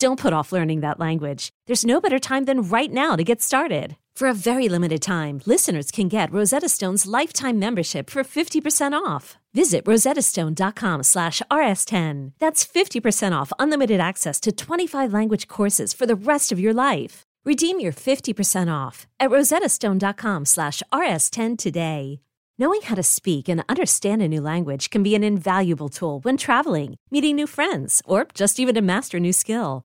Don't put off learning that language. There's no better time than right now to get started. For a very limited time, listeners can get Rosetta Stone's lifetime membership for 50% off. Visit rosettastone.com slash rs10. That's 50% off unlimited access to 25 language courses for the rest of your life. Redeem your 50% off at rosettastone.com slash rs10 today. Knowing how to speak and understand a new language can be an invaluable tool when traveling, meeting new friends, or just even to master a new skill.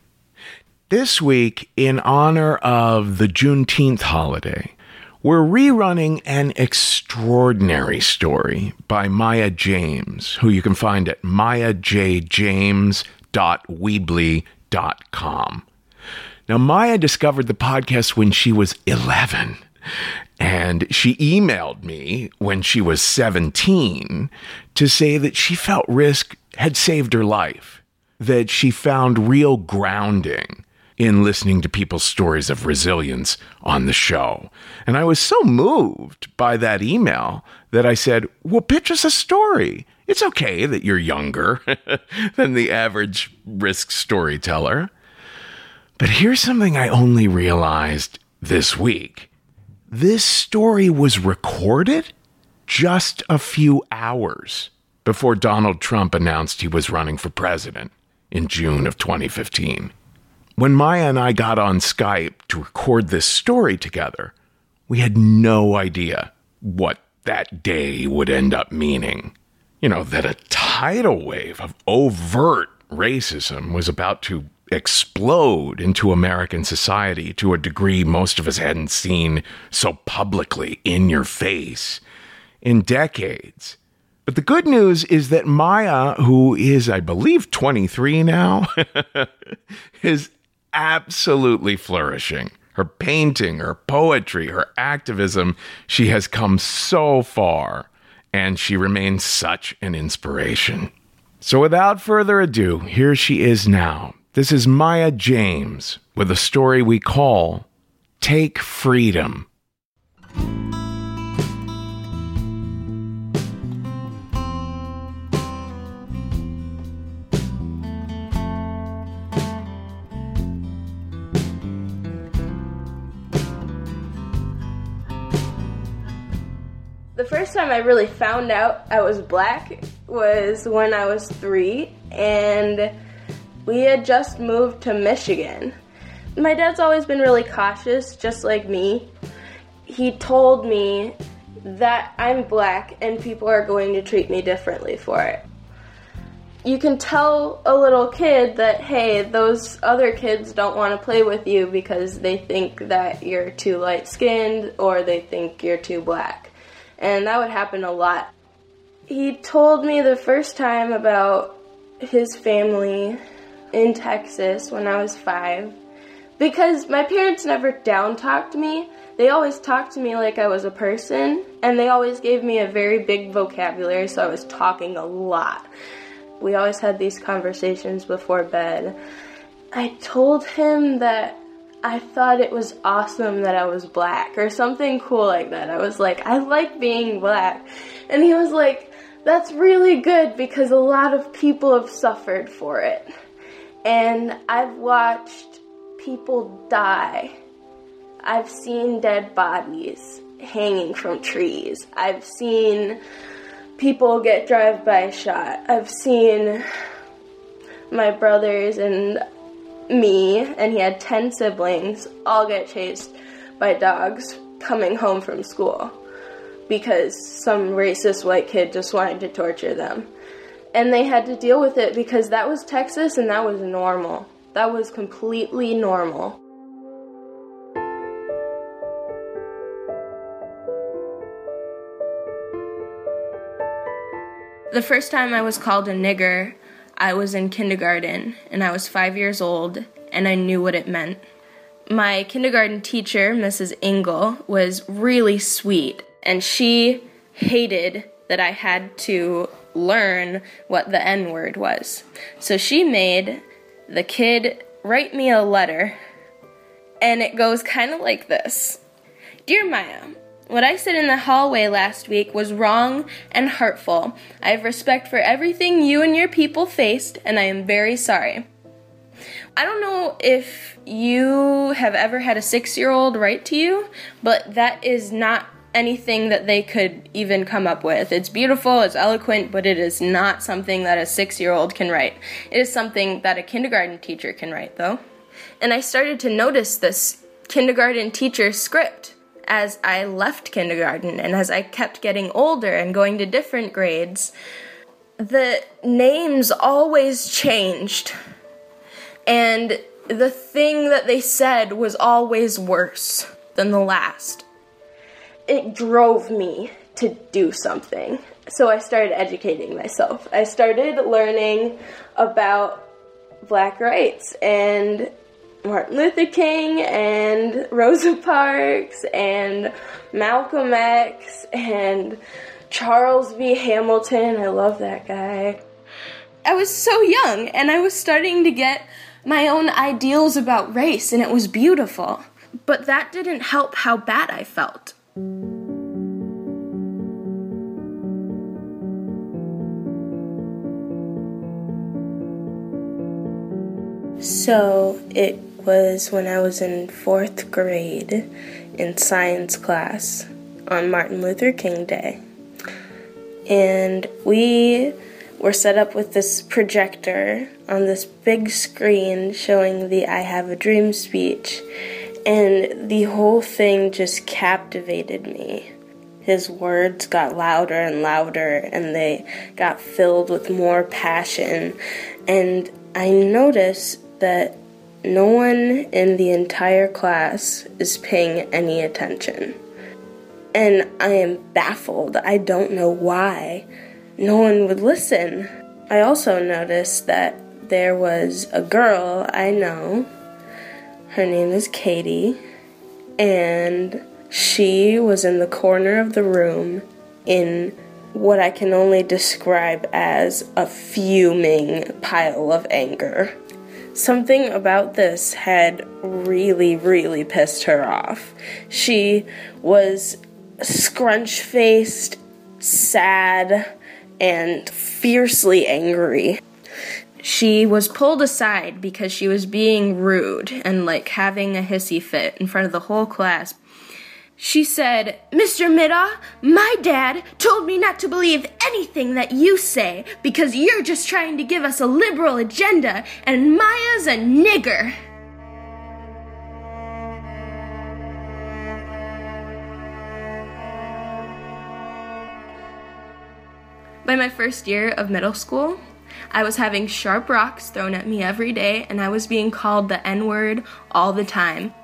This week, in honor of the Juneteenth holiday, we're rerunning an extraordinary story by Maya James, who you can find at mayajjames.weebly.com. Now, Maya discovered the podcast when she was 11, and she emailed me when she was 17 to say that she felt risk had saved her life, that she found real grounding in listening to people's stories of resilience on the show. And I was so moved by that email that I said, Well, pitch us a story. It's okay that you're younger than the average risk storyteller. But here's something I only realized this week this story was recorded just a few hours before Donald Trump announced he was running for president in June of 2015. When Maya and I got on Skype to record this story together, we had no idea what that day would end up meaning. You know, that a tidal wave of overt racism was about to explode into American society to a degree most of us hadn't seen so publicly in your face in decades. But the good news is that Maya, who is, I believe, 23 now, is absolutely flourishing. Her painting, her poetry, her activism, she has come so far, and she remains such an inspiration. So, without further ado, here she is now. This is Maya James with a story we call Take Freedom. The first time I really found out I was black was when I was three, and we had just moved to Michigan. My dad's always been really cautious, just like me. He told me that I'm black and people are going to treat me differently for it. you can tell a little kid that, hey, those other kids don't want to play with you because they think that you're too light skinned or they think you're too black. And that would happen a lot. He told me the first time about his family in Texas when I was five because my parents never down talked me. They always talked to me like I was a person, and they always gave me a very big vocabulary, so I was talking a lot. We always had these conversations before bed. I told him that I thought it was awesome that I was black or something cool like that. I was like, I like being black. And he was like, that's really good because a lot of people have suffered for it. And I've watched people die. I've seen dead bodies hanging from trees. I've seen people get drive by shot. I've seen my brothers and me, and he had 10 siblings, all get chased by dogs coming home from school because some racist white kid just wanted to torture them. And they had to deal with it because that was Texas and that was normal. That was completely normal. The first time I was called a nigger, I was in kindergarten and I was five years old and I knew what it meant. My kindergarten teacher, Mrs. Engel, was really sweet and she hated that I had to learn what the N word was. So she made the kid write me a letter and it goes kind of like this Dear Maya, what I said in the hallway last week was wrong and hurtful. I have respect for everything you and your people faced, and I am very sorry. I don't know if you have ever had a six year old write to you, but that is not anything that they could even come up with. It's beautiful, it's eloquent, but it is not something that a six year old can write. It is something that a kindergarten teacher can write, though. And I started to notice this kindergarten teacher script as I left kindergarten and as I kept getting older and going to different grades, the names always changed. And the thing that they said was always worse than the last. It drove me to do something. So I started educating myself. I started learning about black rights and Martin Luther King and Rosa Parks and Malcolm X and Charles B. Hamilton. I love that guy. I was so young and I was starting to get my own ideals about race and it was beautiful. But that didn't help how bad I felt. So it was when I was in fourth grade in science class on Martin Luther King Day. And we were set up with this projector on this big screen showing the I Have a Dream speech. And the whole thing just captivated me. His words got louder and louder, and they got filled with more passion. And I noticed that no one in the entire class is paying any attention. And I am baffled. I don't know why no one would listen. I also noticed that there was a girl I know. Her name is Katie. And she was in the corner of the room in what I can only describe as a fuming pile of anger. Something about this had really, really pissed her off. She was scrunch faced, sad, and fiercely angry. She was pulled aside because she was being rude and like having a hissy fit in front of the whole class she said, Mr. Middaugh, my dad told me not to believe anything that you say because you're just trying to give us a liberal agenda and Maya's a nigger. By my first year of middle school, I was having sharp rocks thrown at me every day, and I was being called the N word all the time.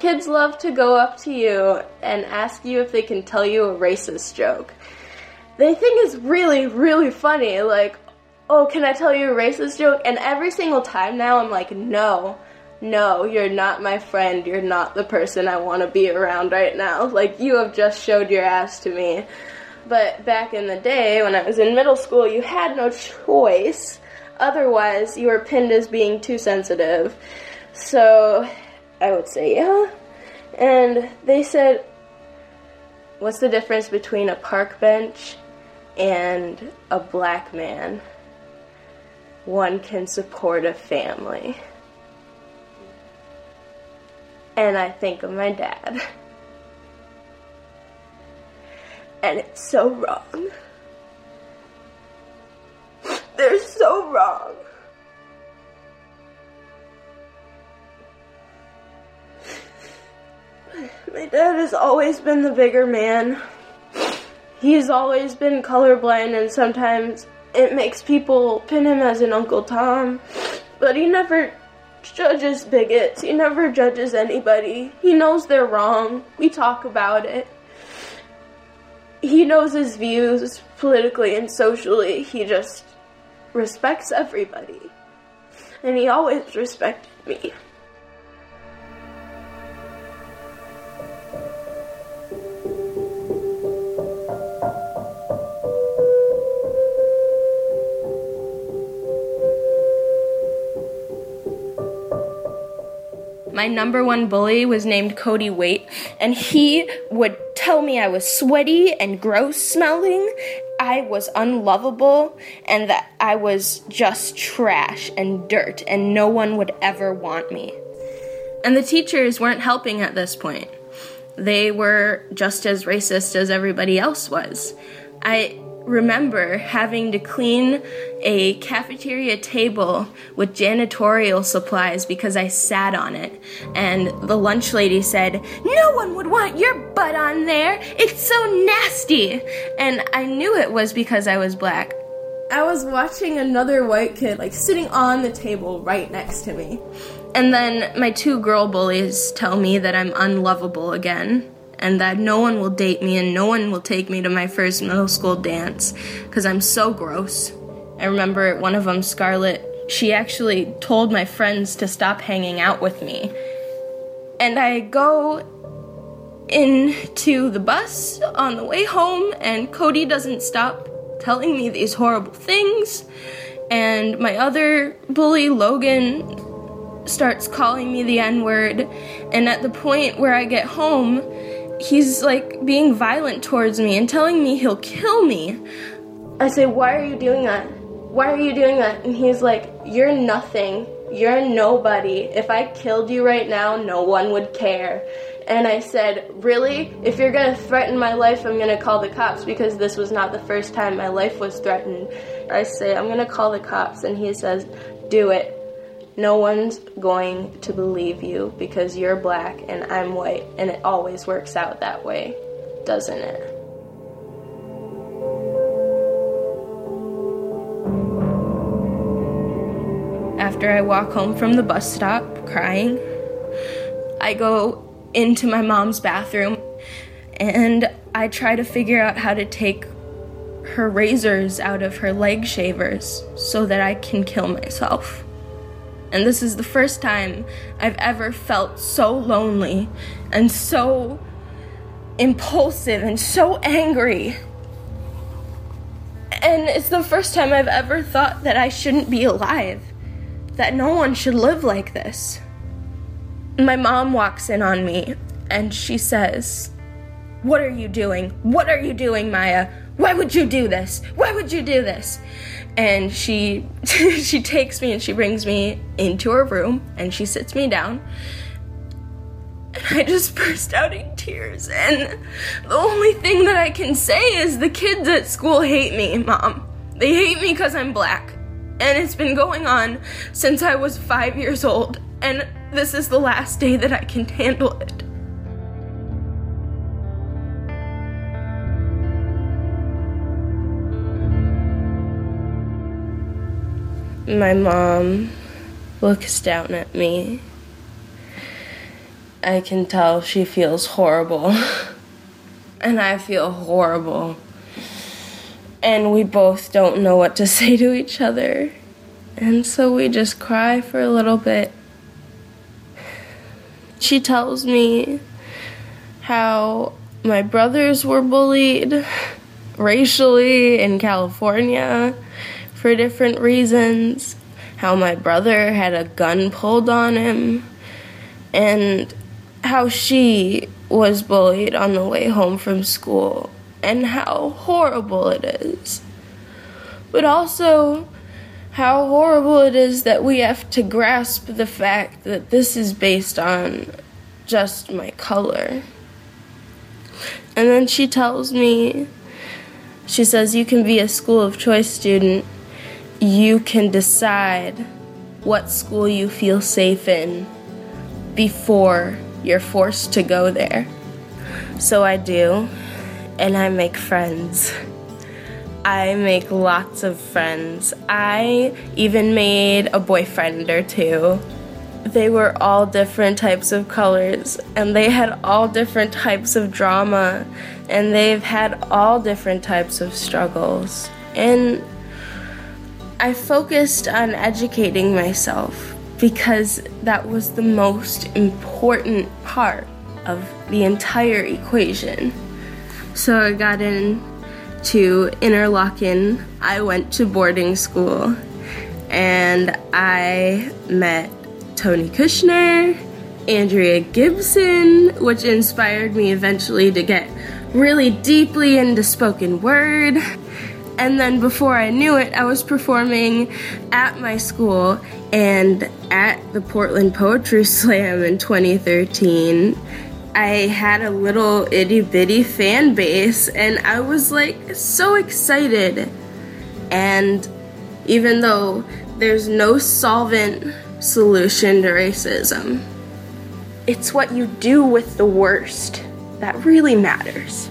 Kids love to go up to you and ask you if they can tell you a racist joke. They think it's really, really funny. Like, oh, can I tell you a racist joke? And every single time now, I'm like, no, no, you're not my friend. You're not the person I want to be around right now. Like, you have just showed your ass to me. But back in the day, when I was in middle school, you had no choice. Otherwise, you were pinned as being too sensitive. So, I would say, yeah. And they said, What's the difference between a park bench and a black man? One can support a family. And I think of my dad. And it's so wrong. Dad has always been the bigger man. He's always been colorblind, and sometimes it makes people pin him as an Uncle Tom. But he never judges bigots. He never judges anybody. He knows they're wrong. We talk about it. He knows his views politically and socially. He just respects everybody. And he always respected me. My number one bully was named Cody Waite, and he would tell me I was sweaty and gross smelling, I was unlovable, and that I was just trash and dirt, and no one would ever want me. And the teachers weren't helping at this point. They were just as racist as everybody else was. I remember having to clean a cafeteria table with janitorial supplies because I sat on it. And the lunch lady said, No one would want your butt on there. It's so nasty. And I knew it was because I was black. I was watching another white kid, like sitting on the table right next to me. And then my two girl bullies tell me that I'm unlovable again and that no one will date me and no one will take me to my first middle school dance because I'm so gross. I remember one of them, Scarlett, she actually told my friends to stop hanging out with me. And I go into the bus on the way home, and Cody doesn't stop telling me these horrible things. And my other bully, Logan, starts calling me the N word. And at the point where I get home, he's like being violent towards me and telling me he'll kill me. I say, Why are you doing that? Why are you doing that? And he's like, You're nothing. You're nobody. If I killed you right now, no one would care. And I said, Really? If you're gonna threaten my life, I'm gonna call the cops because this was not the first time my life was threatened. I say, I'm gonna call the cops. And he says, Do it no one's going to believe you because you're black and I'm white, and it always works out that way, doesn't it? After I walk home from the bus stop crying, I go into my mom's bathroom and I try to figure out how to take her razors out of her leg shavers so that I can kill myself. And this is the first time I've ever felt so lonely and so impulsive and so angry. And it's the first time I've ever thought that I shouldn't be alive, that no one should live like this. My mom walks in on me and she says, What are you doing? What are you doing, Maya? Why would you do this? Why would you do this? and she she takes me and she brings me into her room and she sits me down and I just burst out in tears and the only thing that I can say is the kids at school hate me, mom. They hate me cuz I'm black. And it's been going on since I was 5 years old and this is the last day that I can handle it. My mom looks down at me, I can tell she feels horrible. and I feel horrible. And we both don't know what to say to each other. And so we just cry for a little bit. She tells me how my brothers were bullied racially in California for different reasons, how my brother had a gun pulled on him, and how she was bullied on the way home from school, and how horrible it is. But also, how horrible it is that we have to grasp the fact that this is based on just my color. And then she tells me, she says, You can be a school of choice student. You can decide what school you feel safe in before you're forced to go there. So I do, and I make friends. I make lots of friends. I even made a boyfriend or two. They were all different types of colors, and they had all different types of drama, and they've had all different types of struggles. And I focused on educating myself because that was the most important part of the entire equation. So I got in to Interlochen. I went to boarding school and I met Tony Kushner, Andrea Gibson, which inspired me eventually to get really deeply into spoken word. And then before I knew it, I was performing at my school and at the Portland Poetry Slam in 2013. I had a little itty bitty fan base, and I was like so excited. And even though there's no solvent solution to racism, it's what you do with the worst that really matters.